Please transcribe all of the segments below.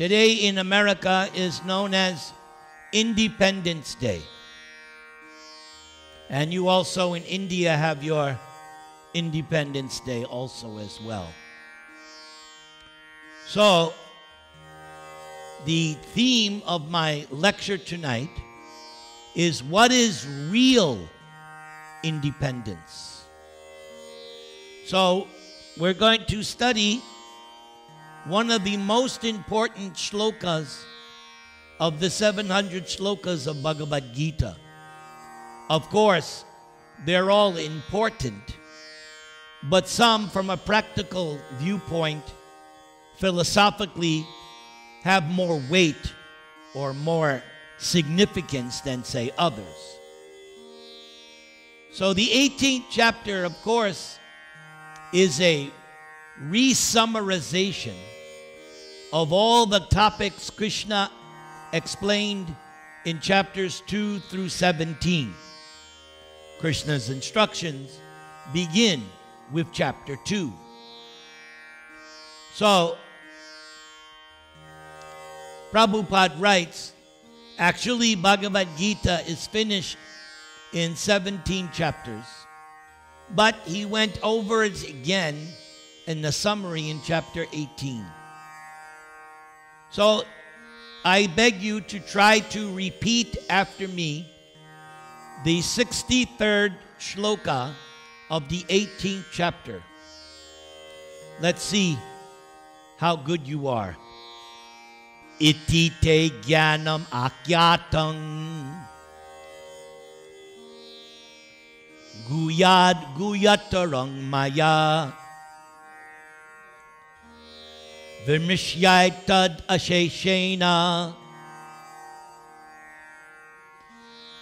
today in America is known as Independence Day. And you also in India have your Independence Day also as well. So, the theme of my lecture tonight is what is real independence? So, we're going to study one of the most important shlokas of the 700 shlokas of Bhagavad Gita. Of course, they're all important, but some, from a practical viewpoint, philosophically, have more weight or more significance than, say, others. So, the 18th chapter, of course, is a resummarization of all the topics Krishna explained in chapters 2 through 17. Krishna's instructions begin with chapter 2. So, Prabhupada writes actually, Bhagavad Gita is finished in 17 chapters, but he went over it again in the summary in chapter 18. So, I beg you to try to repeat after me the 63rd shloka of the 18th chapter. Let's see how good you are. Iti te jnanam akyatang guyad guyatarang maya Vimishyatad asheshena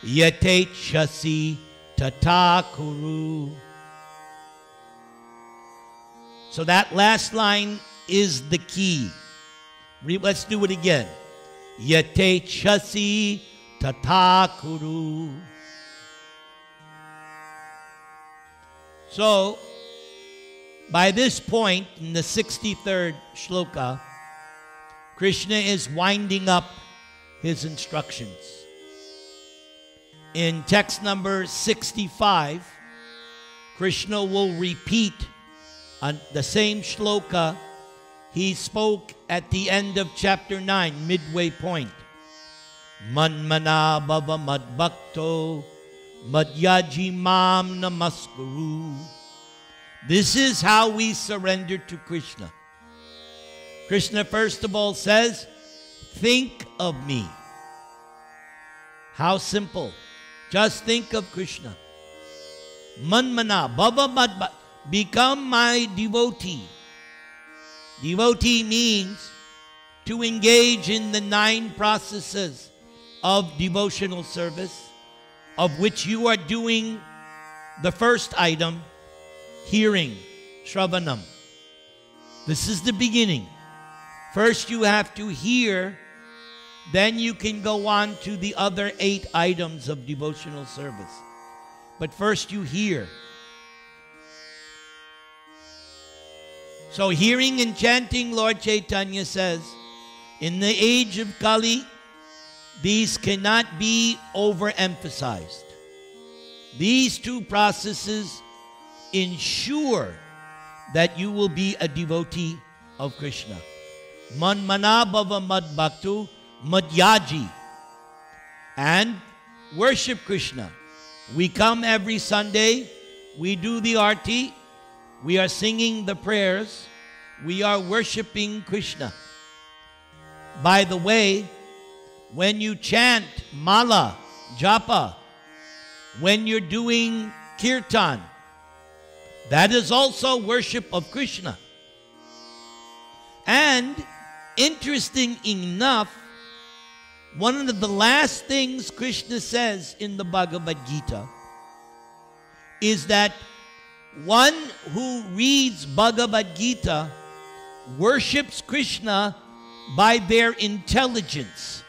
Yatechasi tatakuru. So that last line is the key. Let's do it again. Yatechasi tatakuru. So by this point, in the 63rd shloka, Krishna is winding up his instructions. In text number 65, Krishna will repeat on the same shloka he spoke at the end of chapter 9, midway point. Manmana bhava madbhakto madhyaji mam namaskuru this is how we surrender to Krishna. Krishna, first of all, says, Think of me. How simple. Just think of Krishna. Manmana, Baba Madba, become my devotee. Devotee means to engage in the nine processes of devotional service, of which you are doing the first item hearing, Shravanam. This is the beginning. First, you have to hear, then you can go on to the other eight items of devotional service. But first, you hear. So, hearing and chanting, Lord Chaitanya says, in the age of Kali, these cannot be overemphasized. These two processes ensure that you will be a devotee of Krishna. Man manabhava mad bhaktu madhyaji. And worship Krishna. We come every Sunday, we do the arti, we are singing the prayers, we are worshiping Krishna. By the way, when you chant mala, japa, when you're doing kirtan, that is also worship of Krishna. And interesting enough, one of the last things Krishna says in the Bhagavad Gita is that one who reads Bhagavad Gita worships Krishna by their intelligence.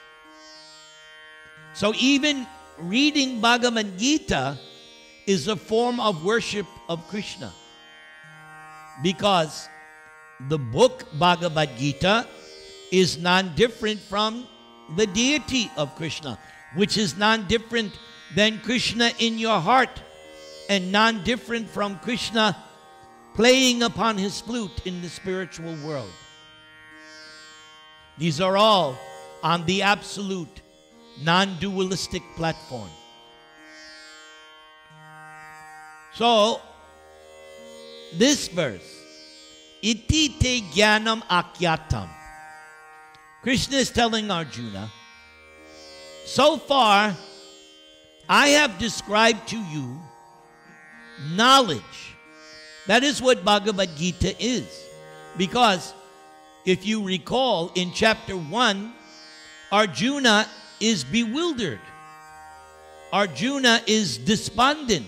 So even reading Bhagavad Gita is a form of worship of Krishna. Because the book Bhagavad Gita is non different from the deity of Krishna, which is non different than Krishna in your heart and non different from Krishna playing upon his flute in the spiritual world. These are all on the absolute, non dualistic platform. So, this verse, iti te jnanam akyatam. Krishna is telling Arjuna, so far I have described to you knowledge. That is what Bhagavad Gita is. Because if you recall in chapter 1, Arjuna is bewildered. Arjuna is despondent.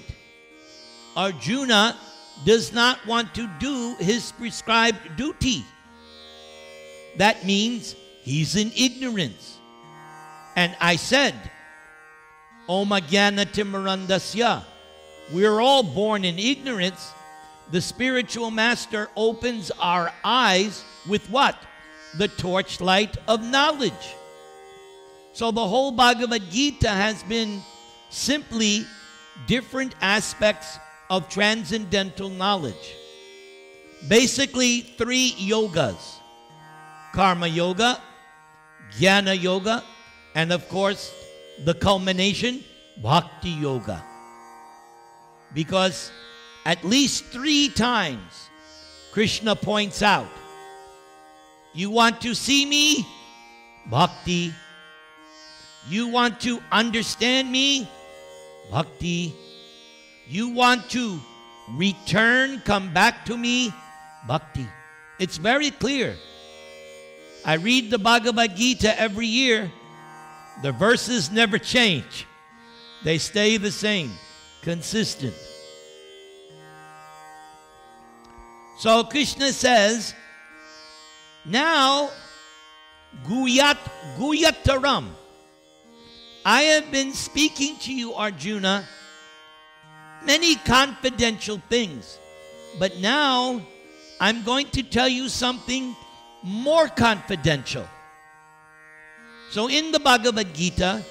Arjuna does not want to do his prescribed duty. That means he's in ignorance. And I said, Om Timarandasya. We're all born in ignorance. The spiritual master opens our eyes with what? The torchlight of knowledge. So the whole Bhagavad Gita has been simply different aspects of transcendental knowledge. Basically, three yogas karma yoga, jnana yoga, and of course, the culmination, bhakti yoga. Because at least three times, Krishna points out, You want to see me? Bhakti. You want to understand me? Bhakti. You want to return, come back to me? Bhakti. It's very clear. I read the Bhagavad Gita every year. The verses never change, they stay the same, consistent. So Krishna says, now Guyat Guyataram. I have been speaking to you, Arjuna, many confidential things. But now I'm going to tell you something more confidential. So in the Bhagavad Gita,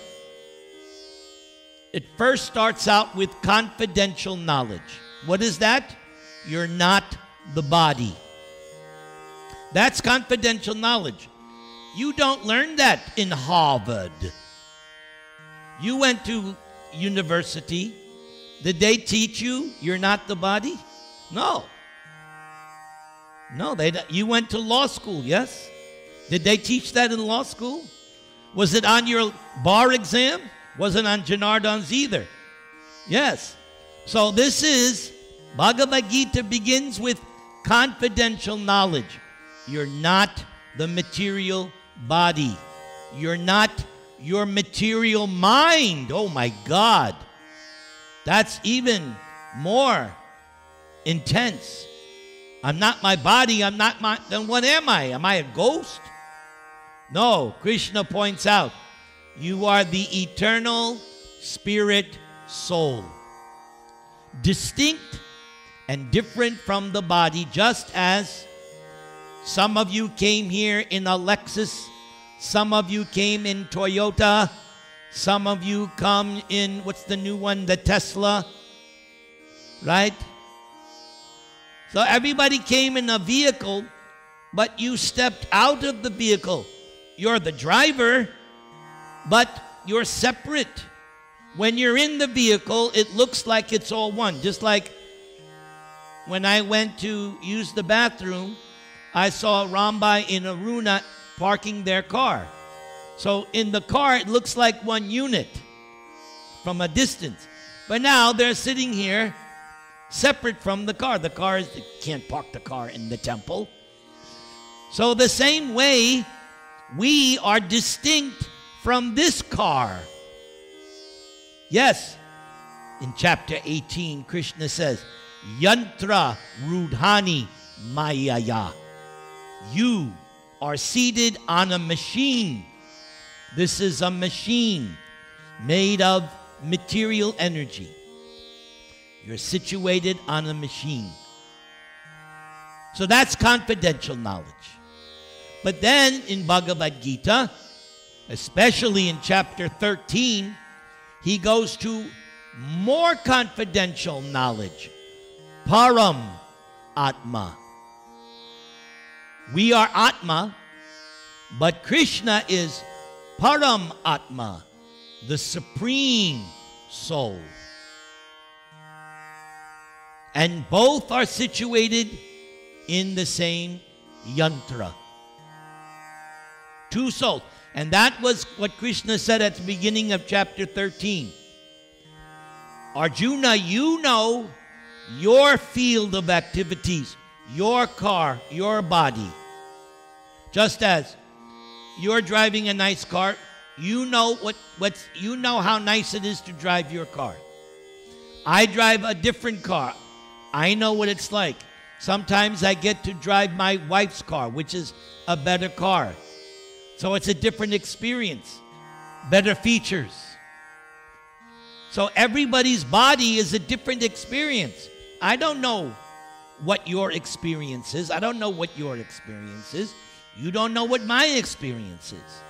it first starts out with confidential knowledge. What is that? You're not the body. That's confidential knowledge. You don't learn that in Harvard. You went to university. Did they teach you you're not the body? No. No, they you went to law school, yes? Did they teach that in law school? Was it on your bar exam? Wasn't on Janardhan's either. Yes. So this is Bhagavad Gita begins with confidential knowledge. You're not the material body. You're not your material mind. Oh my God. That's even more intense. I'm not my body. I'm not my. Then what am I? Am I a ghost? No. Krishna points out you are the eternal spirit soul, distinct and different from the body, just as some of you came here in a Lexus some of you came in Toyota. Some of you come in, what's the new one? The Tesla. Right? So everybody came in a vehicle, but you stepped out of the vehicle. You're the driver, but you're separate. When you're in the vehicle, it looks like it's all one. Just like when I went to use the bathroom, I saw Rambai in Aruna parking their car. So in the car, it looks like one unit from a distance. But now they're sitting here separate from the car. The car is, can't park the car in the temple. So, the same way, we are distinct from this car. Yes, in chapter 18, Krishna says, Yantra Rudhani Mayaya. You are seated on a machine. This is a machine made of material energy. You're situated on a machine. So that's confidential knowledge. But then in Bhagavad Gita, especially in chapter 13, he goes to more confidential knowledge. Param Atma. We are Atma, but Krishna is Param Atma, the supreme soul. And both are situated in the same yantra. Two souls. And that was what Krishna said at the beginning of chapter 13. Arjuna, you know your field of activities, your car, your body. Just as you're driving a nice car, you know what what's you know how nice it is to drive your car. I drive a different car. I know what it's like. Sometimes I get to drive my wife's car, which is a better car. So it's a different experience, better features. So everybody's body is a different experience. I don't know what your experience is. I don't know what your experience is. You don't know what my experience is.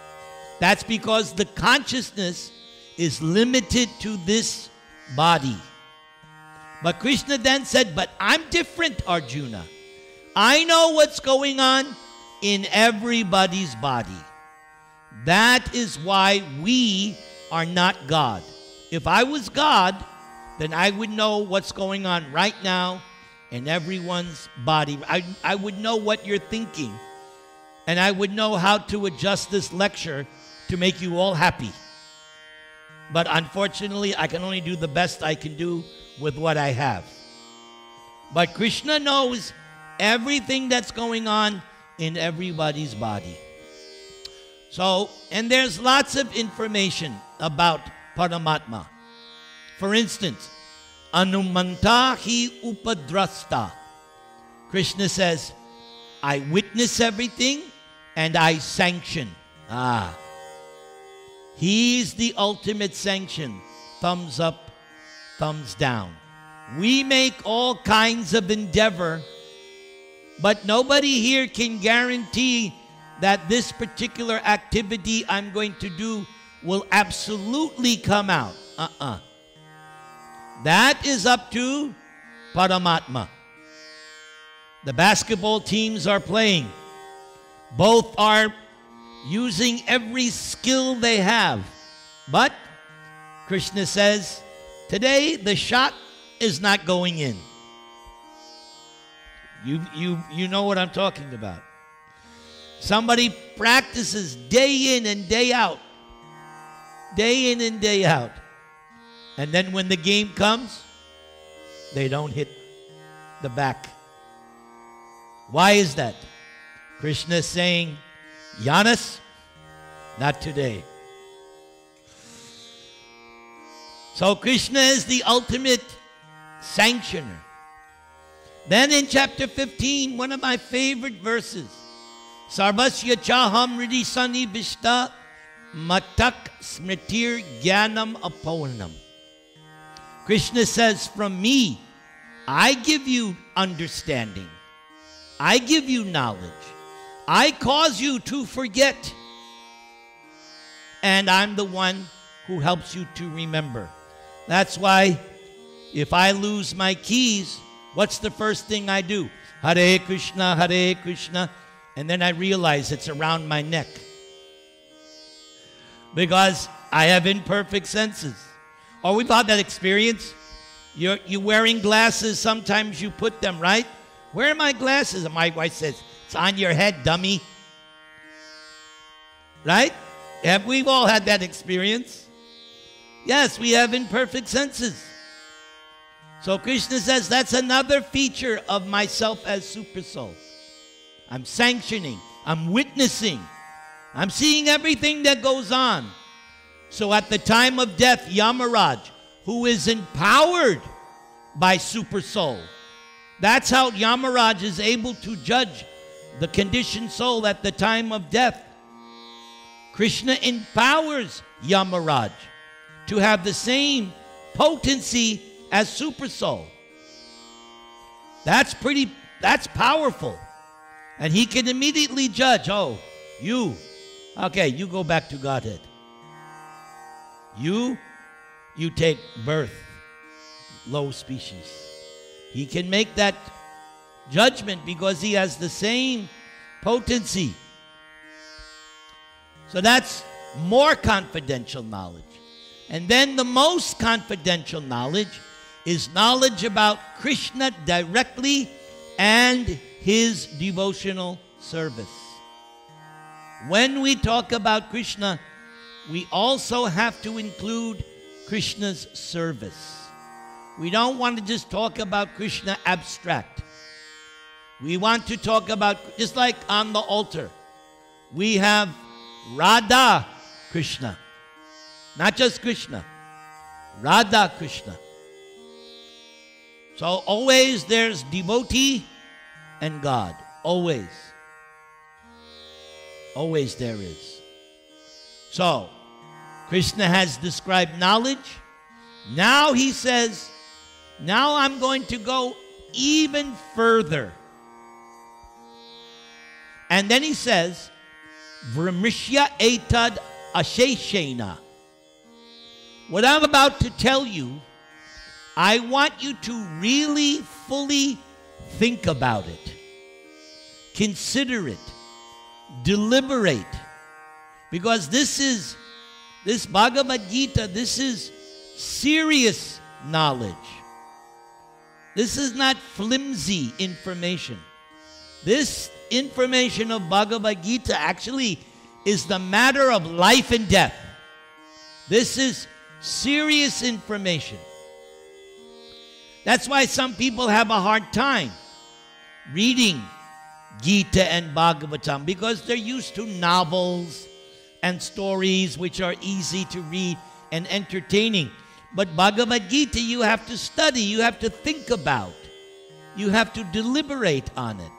That's because the consciousness is limited to this body. But Krishna then said, But I'm different, Arjuna. I know what's going on in everybody's body. That is why we are not God. If I was God, then I would know what's going on right now in everyone's body. I, I would know what you're thinking. And I would know how to adjust this lecture to make you all happy. But unfortunately, I can only do the best I can do with what I have. But Krishna knows everything that's going on in everybody's body. So, and there's lots of information about Paramatma. For instance, Anumanta hi upadrasta. Krishna says, I witness everything and I sanction. Ah. He's the ultimate sanction. Thumbs up, thumbs down. We make all kinds of endeavor, but nobody here can guarantee that this particular activity I'm going to do will absolutely come out. Uh uh That is up to Paramatma. The basketball teams are playing. Both are using every skill they have. But Krishna says, today the shot is not going in. You, you, you know what I'm talking about. Somebody practices day in and day out, day in and day out. And then when the game comes, they don't hit the back. Why is that? Krishna is saying, Giannis, not today. So Krishna is the ultimate sanctioner. Then in chapter 15, one of my favorite verses, Sarvasya chaham ridi sani vishta matak smritir jnanam apohanam. Krishna says, From me, I give you understanding. I give you knowledge. I cause you to forget. And I'm the one who helps you to remember. That's why if I lose my keys, what's the first thing I do? Hare Krishna, Hare Krishna. And then I realize it's around my neck. Because I have imperfect senses. Or we've had that experience. You're, you're wearing glasses, sometimes you put them, right? Where are my glasses? And my wife says, it's on your head, dummy. Right? Have we've all had that experience? Yes, we have imperfect senses. So Krishna says that's another feature of myself as super soul. I'm sanctioning, I'm witnessing, I'm seeing everything that goes on. So at the time of death, Yamaraj, who is empowered by super soul, that's how Yamaraj is able to judge the conditioned soul at the time of death. Krishna empowers Yamaraj to have the same potency as super soul. That's pretty, that's powerful. And he can immediately judge, oh, you, okay, you go back to Godhead. You, you take birth, low species. He can make that judgment because he has the same potency. So that's more confidential knowledge. And then the most confidential knowledge is knowledge about Krishna directly and his devotional service. When we talk about Krishna, we also have to include Krishna's service. We don't want to just talk about Krishna abstract. We want to talk about, just like on the altar, we have Radha Krishna. Not just Krishna, Radha Krishna. So always there's devotee and God. Always. Always there is. So, Krishna has described knowledge. Now he says, now I'm going to go even further. And then he says, Vrimishya etad asheshena. What I'm about to tell you, I want you to really fully think about it, consider it, deliberate, because this is this Bhagavad Gita, this is serious knowledge. This is not flimsy information. This information of Bhagavad Gita actually is the matter of life and death. This is serious information. That's why some people have a hard time reading Gita and Bhagavatam because they're used to novels and stories which are easy to read and entertaining. But Bhagavad Gita, you have to study, you have to think about, you have to deliberate on it.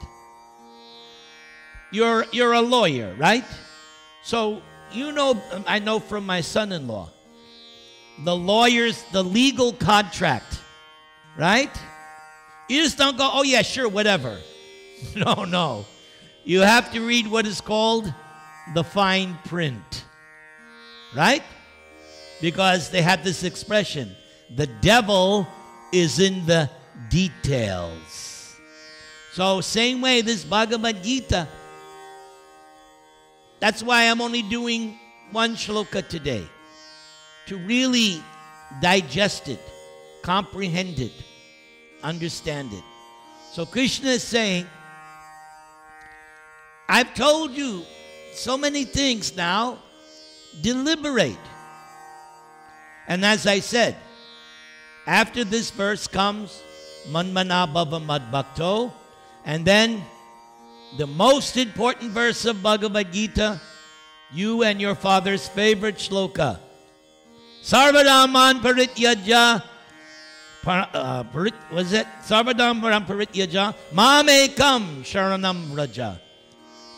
You're, you're a lawyer, right? So, you know, I know from my son in law, the lawyers, the legal contract, right? You just don't go, oh, yeah, sure, whatever. No, no. You have to read what is called the fine print, right? Because they have this expression the devil is in the details. So, same way, this Bhagavad Gita, that's why I'm only doing one shloka today to really digest it, comprehend it, understand it. So Krishna is saying, I've told you so many things now, deliberate. And as I said, after this verse comes Manmana Bhava Madbhakto, and then the most important verse of Bhagavad Gita, you and your father's favorite shloka. Sarvadaman Parityaja, uh, parit, was it? Sarvadam Parityaja, Mamekam Sharanam Raja.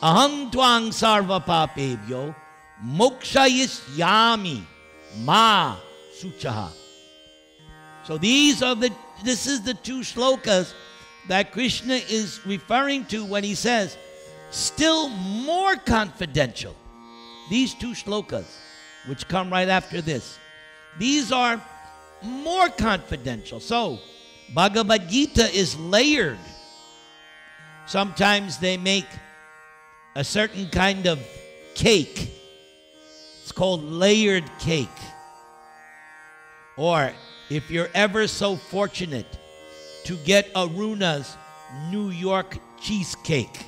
Aham Twang Sarva Papebyo, Yami Ma Suchaha. So these are the, this is the two shlokas that Krishna is referring to when he says, still more confidential. These two shlokas, which come right after this, these are more confidential. So, Bhagavad Gita is layered. Sometimes they make a certain kind of cake. It's called layered cake. Or if you're ever so fortunate to get Aruna's New York cheesecake.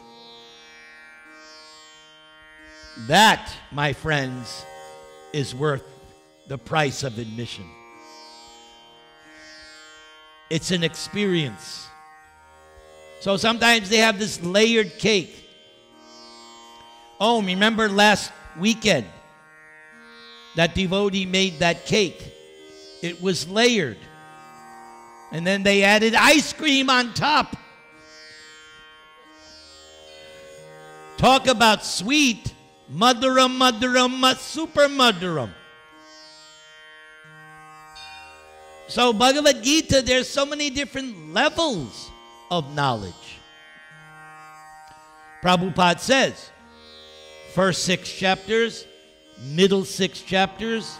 That, my friends, is worth the price of admission. It's an experience. So sometimes they have this layered cake. Oh, remember last weekend that devotee made that cake? It was layered. And then they added ice cream on top. Talk about sweet. Madhuram, madhuram, super madhuram. So, Bhagavad Gita, there's so many different levels of knowledge. Prabhupada says, first six chapters, middle six chapters,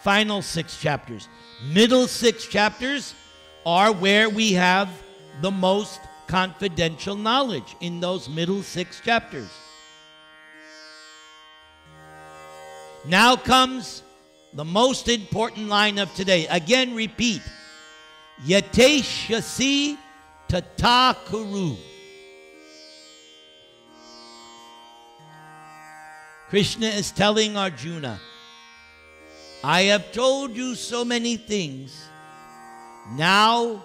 final six chapters. Middle six chapters are where we have the most confidential knowledge in those middle six chapters. Now comes the most important line of today. Again, repeat. Yateshasi tata kuru. Krishna is telling Arjuna, I have told you so many things. Now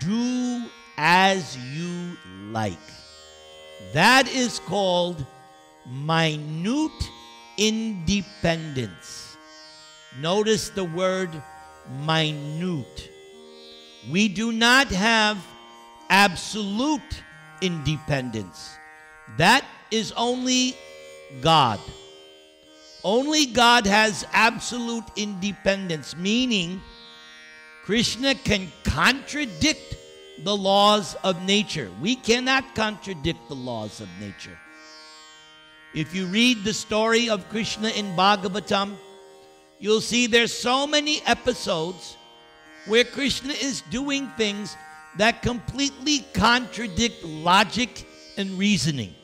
do as you like. That is called minute independence. Notice the word minute. We do not have absolute independence. That is only God. Only God has absolute independence, meaning Krishna can contradict the laws of nature. We cannot contradict the laws of nature. If you read the story of Krishna in Bhagavatam, you'll see there's so many episodes where Krishna is doing things that completely contradict logic and reasoning.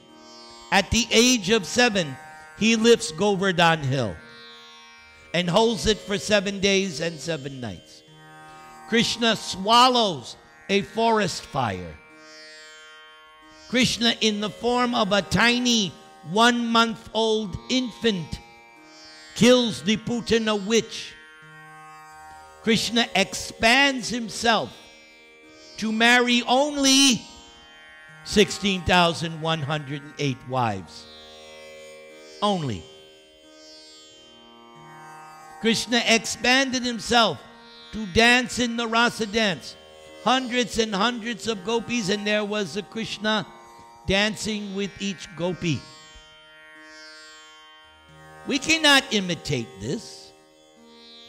At the age of seven, he lifts Govardhan Hill and holds it for seven days and seven nights. Krishna swallows a forest fire. Krishna, in the form of a tiny one month old infant, kills the Putana witch. Krishna expands himself to marry only 16,108 wives. Only. Krishna expanded himself to dance in the rasa dance. Hundreds and hundreds of gopis, and there was a Krishna dancing with each gopi. We cannot imitate this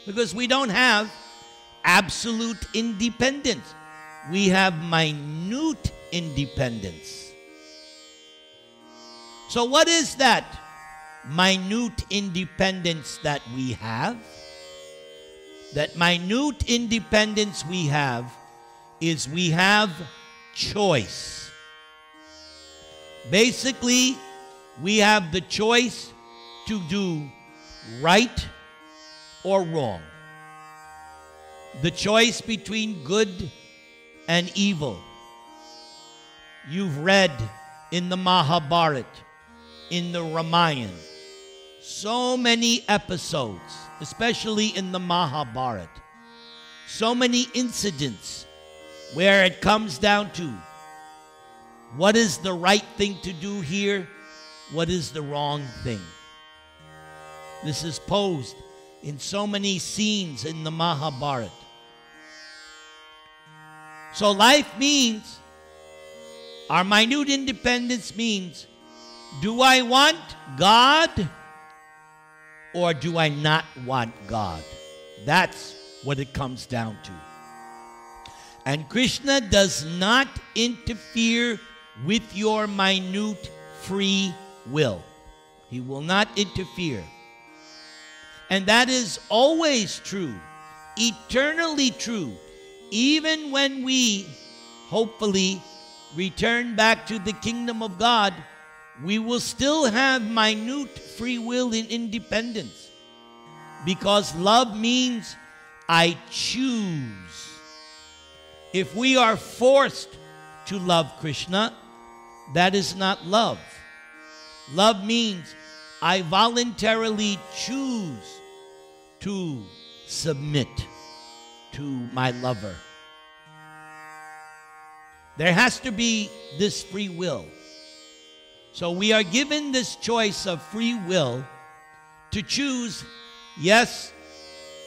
because we don't have absolute independence. We have minute independence. So, what is that minute independence that we have? That minute independence we have is we have choice. Basically, we have the choice to do right or wrong. The choice between good and evil. You've read in the Mahabharata, in the Ramayana, so many episodes, especially in the Mahabharata, so many incidents where it comes down to what is the right thing to do here, what is the wrong thing. This is posed in so many scenes in the Mahabharata. So life means, our minute independence means, do I want God or do I not want God? That's what it comes down to. And Krishna does not interfere with your minute free will. He will not interfere. And that is always true, eternally true, even when we hopefully return back to the kingdom of God, we will still have minute free will and independence. Because love means I choose. If we are forced to love Krishna, that is not love. Love means I voluntarily choose to submit to my lover. There has to be this free will. So we are given this choice of free will to choose yes,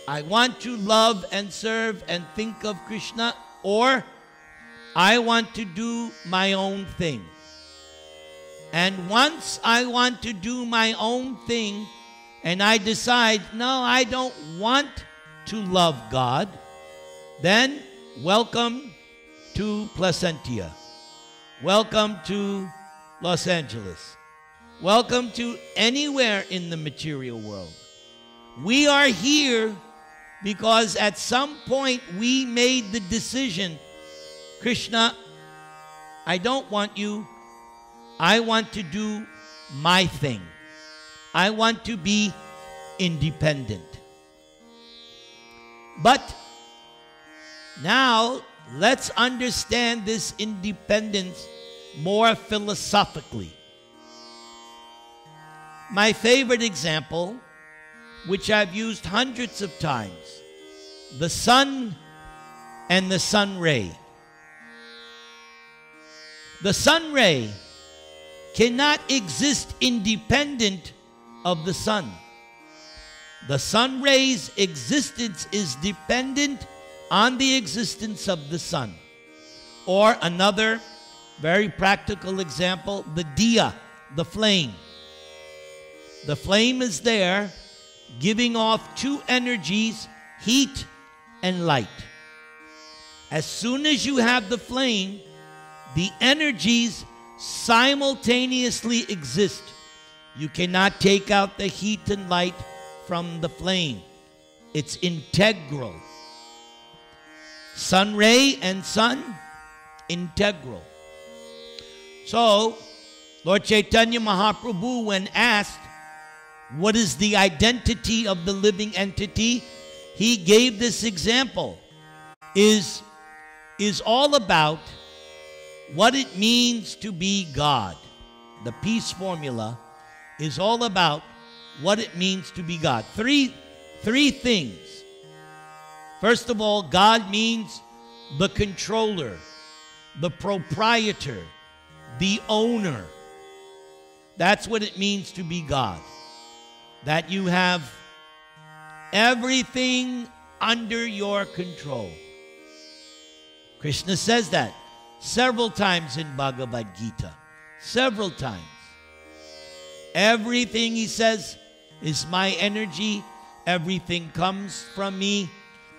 I want to love and serve and think of Krishna, or I want to do my own thing. And once I want to do my own thing and I decide, no, I don't want to love God, then welcome to Placentia. Welcome to Los Angeles. Welcome to anywhere in the material world. We are here because at some point we made the decision Krishna, I don't want you. I want to do my thing. I want to be independent. But now let's understand this independence more philosophically. My favorite example, which I've used hundreds of times the sun and the sun ray. The sun ray cannot exist independent of the sun. The sun ray's existence is dependent on the existence of the sun. Or another very practical example the dia, the flame. The flame is there giving off two energies heat and light. As soon as you have the flame, the energies simultaneously exist. You cannot take out the heat and light from the flame, it's integral. Sun ray and sun, integral. So, Lord Chaitanya Mahaprabhu, when asked, What is the identity of the living entity? he gave this example is, is all about what it means to be God. The peace formula is all about what it means to be God. Three, three things. First of all, God means the controller, the proprietor, the owner. That's what it means to be God. That you have everything under your control. Krishna says that several times in Bhagavad Gita. Several times. Everything he says is my energy. Everything comes from me.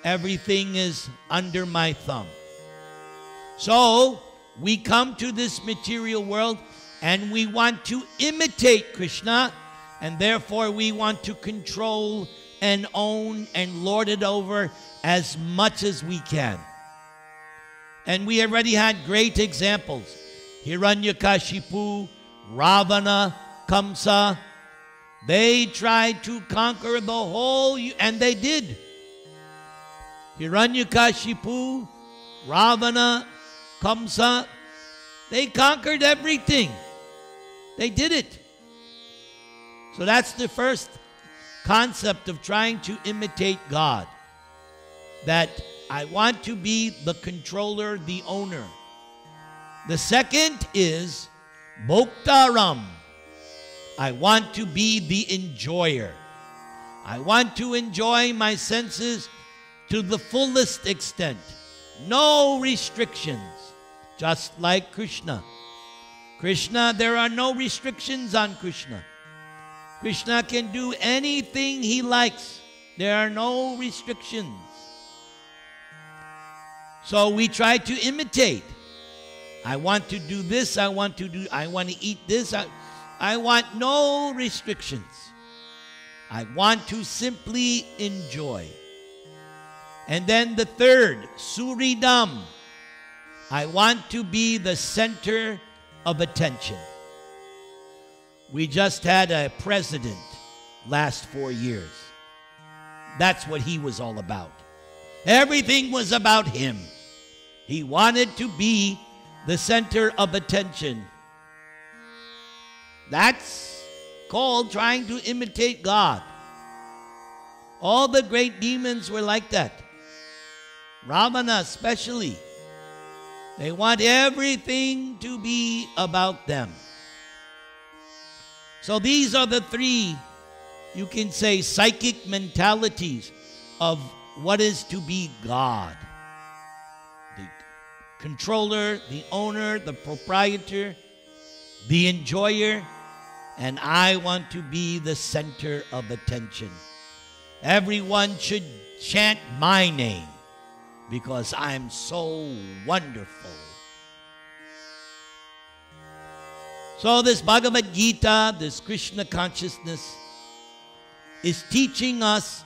Everything is under my thumb. So, we come to this material world and we want to imitate Krishna, and therefore we want to control and own and lord it over as much as we can. And we already had great examples Hiranyakashipu, Ravana, Kamsa. They tried to conquer the whole, and they did. Hiranyakashipu, Ravana, Kamsa, they conquered everything. They did it. So that's the first concept of trying to imitate God. That I want to be the controller, the owner. The second is Bhoktaram. I want to be the enjoyer. I want to enjoy my senses to the fullest extent. No restrictions, just like Krishna. Krishna, there are no restrictions on Krishna. Krishna can do anything he likes. There are no restrictions. So we try to imitate. I want to do this, I want to do I want to eat this. I, I want no restrictions. I want to simply enjoy. And then the third, Suridam. I want to be the center of attention. We just had a president last four years. That's what he was all about. Everything was about him. He wanted to be the center of attention. That's called trying to imitate God. All the great demons were like that. Ravana, especially. They want everything to be about them. So these are the three, you can say, psychic mentalities of what is to be God the controller, the owner, the proprietor, the enjoyer, and I want to be the center of attention. Everyone should chant my name because I'm so wonderful. So, this Bhagavad Gita, this Krishna consciousness, is teaching us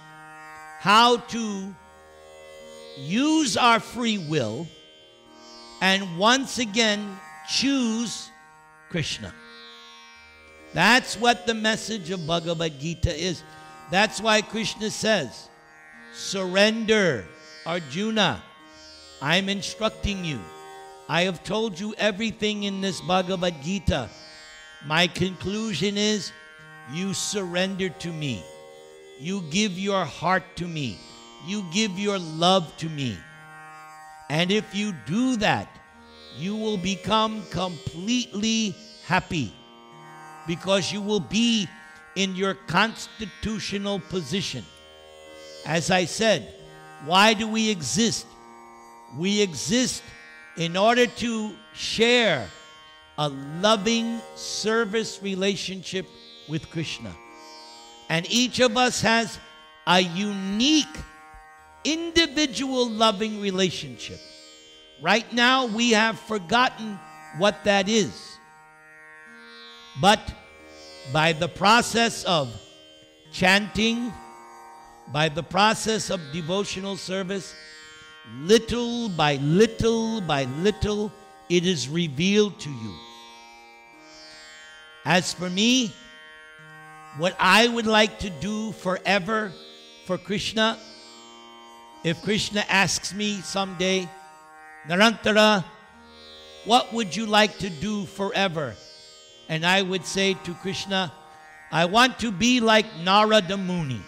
how to use our free will and once again choose Krishna. That's what the message of Bhagavad Gita is. That's why Krishna says, Surrender, Arjuna. I'm instructing you. I have told you everything in this Bhagavad Gita. My conclusion is you surrender to me. You give your heart to me. You give your love to me. And if you do that, you will become completely happy because you will be in your constitutional position. As I said, why do we exist? We exist in order to share a loving service relationship with Krishna. And each of us has a unique, individual loving relationship. Right now, we have forgotten what that is. But by the process of chanting, by the process of devotional service, little by little by little, it is revealed to you. As for me, what I would like to do forever for Krishna, if Krishna asks me someday, Narantara, what would you like to do forever? And I would say to Krishna, I want to be like Narada Muni.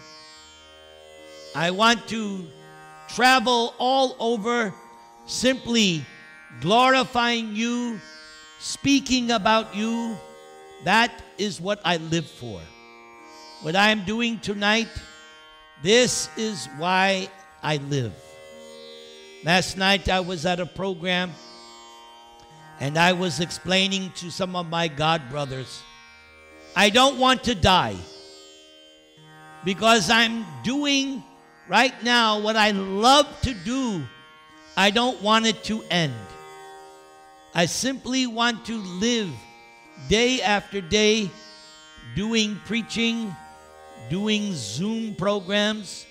I want to travel all over simply glorifying you, speaking about you. That is what I live for. What I am doing tonight, this is why I live. Last night I was at a program and I was explaining to some of my God brothers, I don't want to die because I'm doing right now what I love to do. I don't want it to end. I simply want to live day after day doing preaching, doing Zoom programs,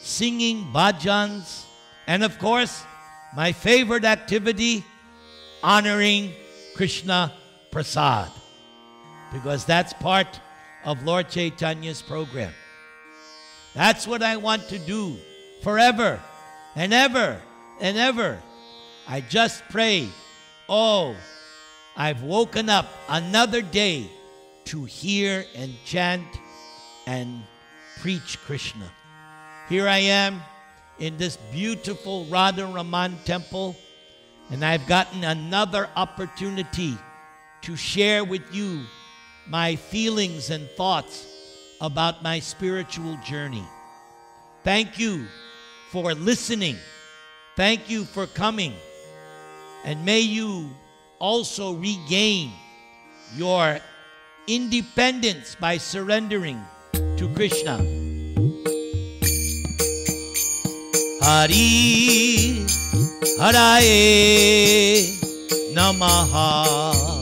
singing bhajans, and of course, my favorite activity, honoring Krishna Prasad, because that's part of Lord Chaitanya's program. That's what I want to do forever and ever and ever. I just pray, oh, I've woken up another day to hear and chant and preach Krishna. Here I am in this beautiful Radha Raman temple, and I've gotten another opportunity to share with you my feelings and thoughts about my spiritual journey. Thank you for listening. Thank you for coming. And may you also regain your independence by surrendering to Krishna. Hari Haraye Namaha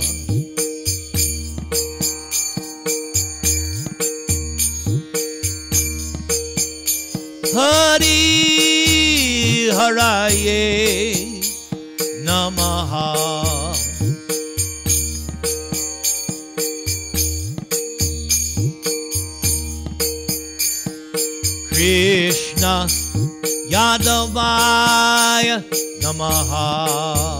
Haraye Namaha. Krishna Yadavaya Namaha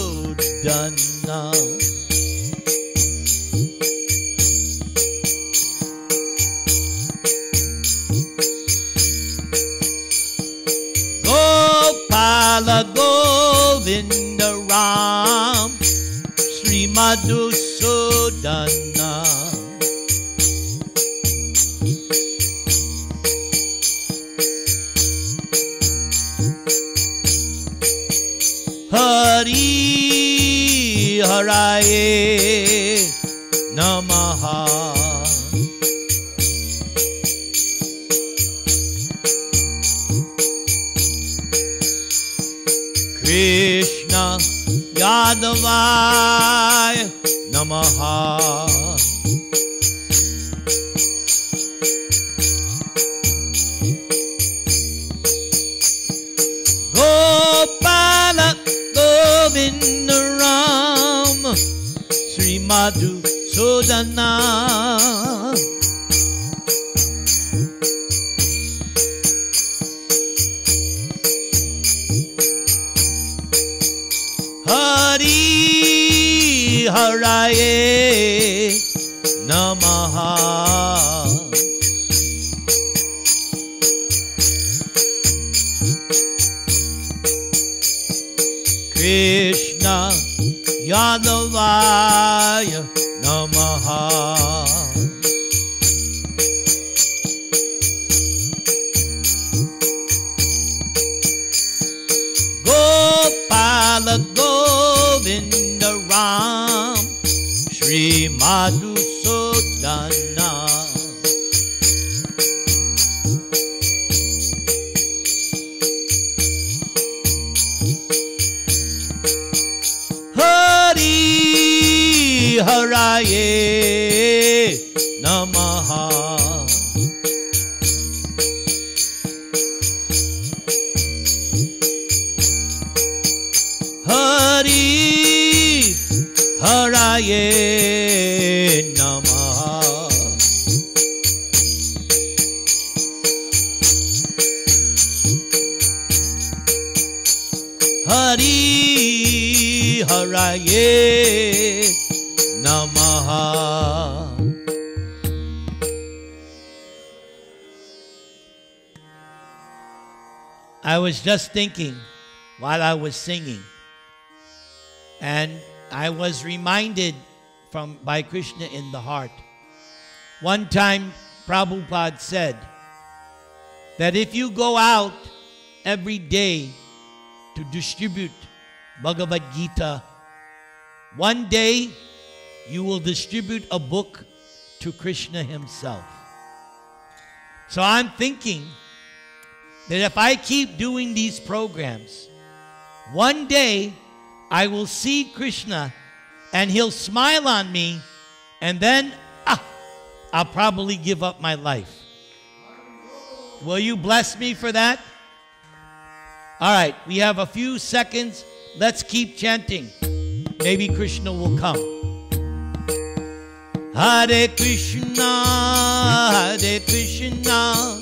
Namaha was just thinking while I was singing and I was reminded from by Krishna in the heart. One time Prabhupada said that if you go out every day to distribute Bhagavad Gita, one day you will distribute a book to Krishna himself. So I'm thinking that if I keep doing these programs, one day I will see Krishna and he'll smile on me, and then ah, I'll probably give up my life. Will you bless me for that? All right, we have a few seconds. Let's keep chanting. Maybe Krishna will come. Hare Krishna, Hare Krishna,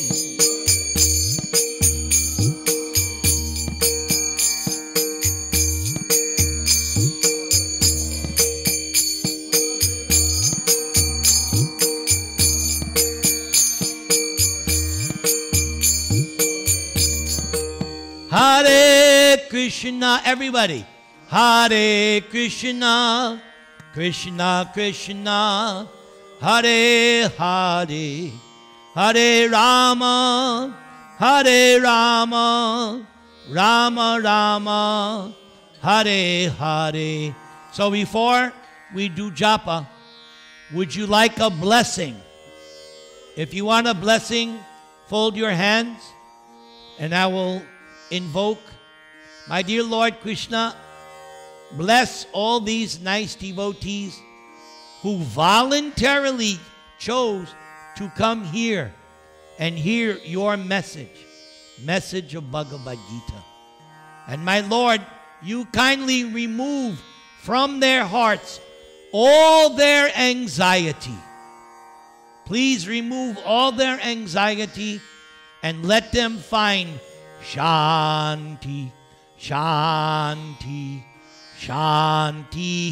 Krishna, everybody. Hare Krishna, Krishna Krishna, Hare Hare, Hare Rama, Hare Rama, Rama Rama, Hare Hare. So before we do japa, would you like a blessing? If you want a blessing, fold your hands and I will invoke, my dear Lord Krishna, bless all these nice devotees who voluntarily chose to come here and hear your message, message of Bhagavad Gita. And my Lord, you kindly remove from their hearts all their anxiety. Please remove all their anxiety and let them find Shanti, Shanti, Shanti.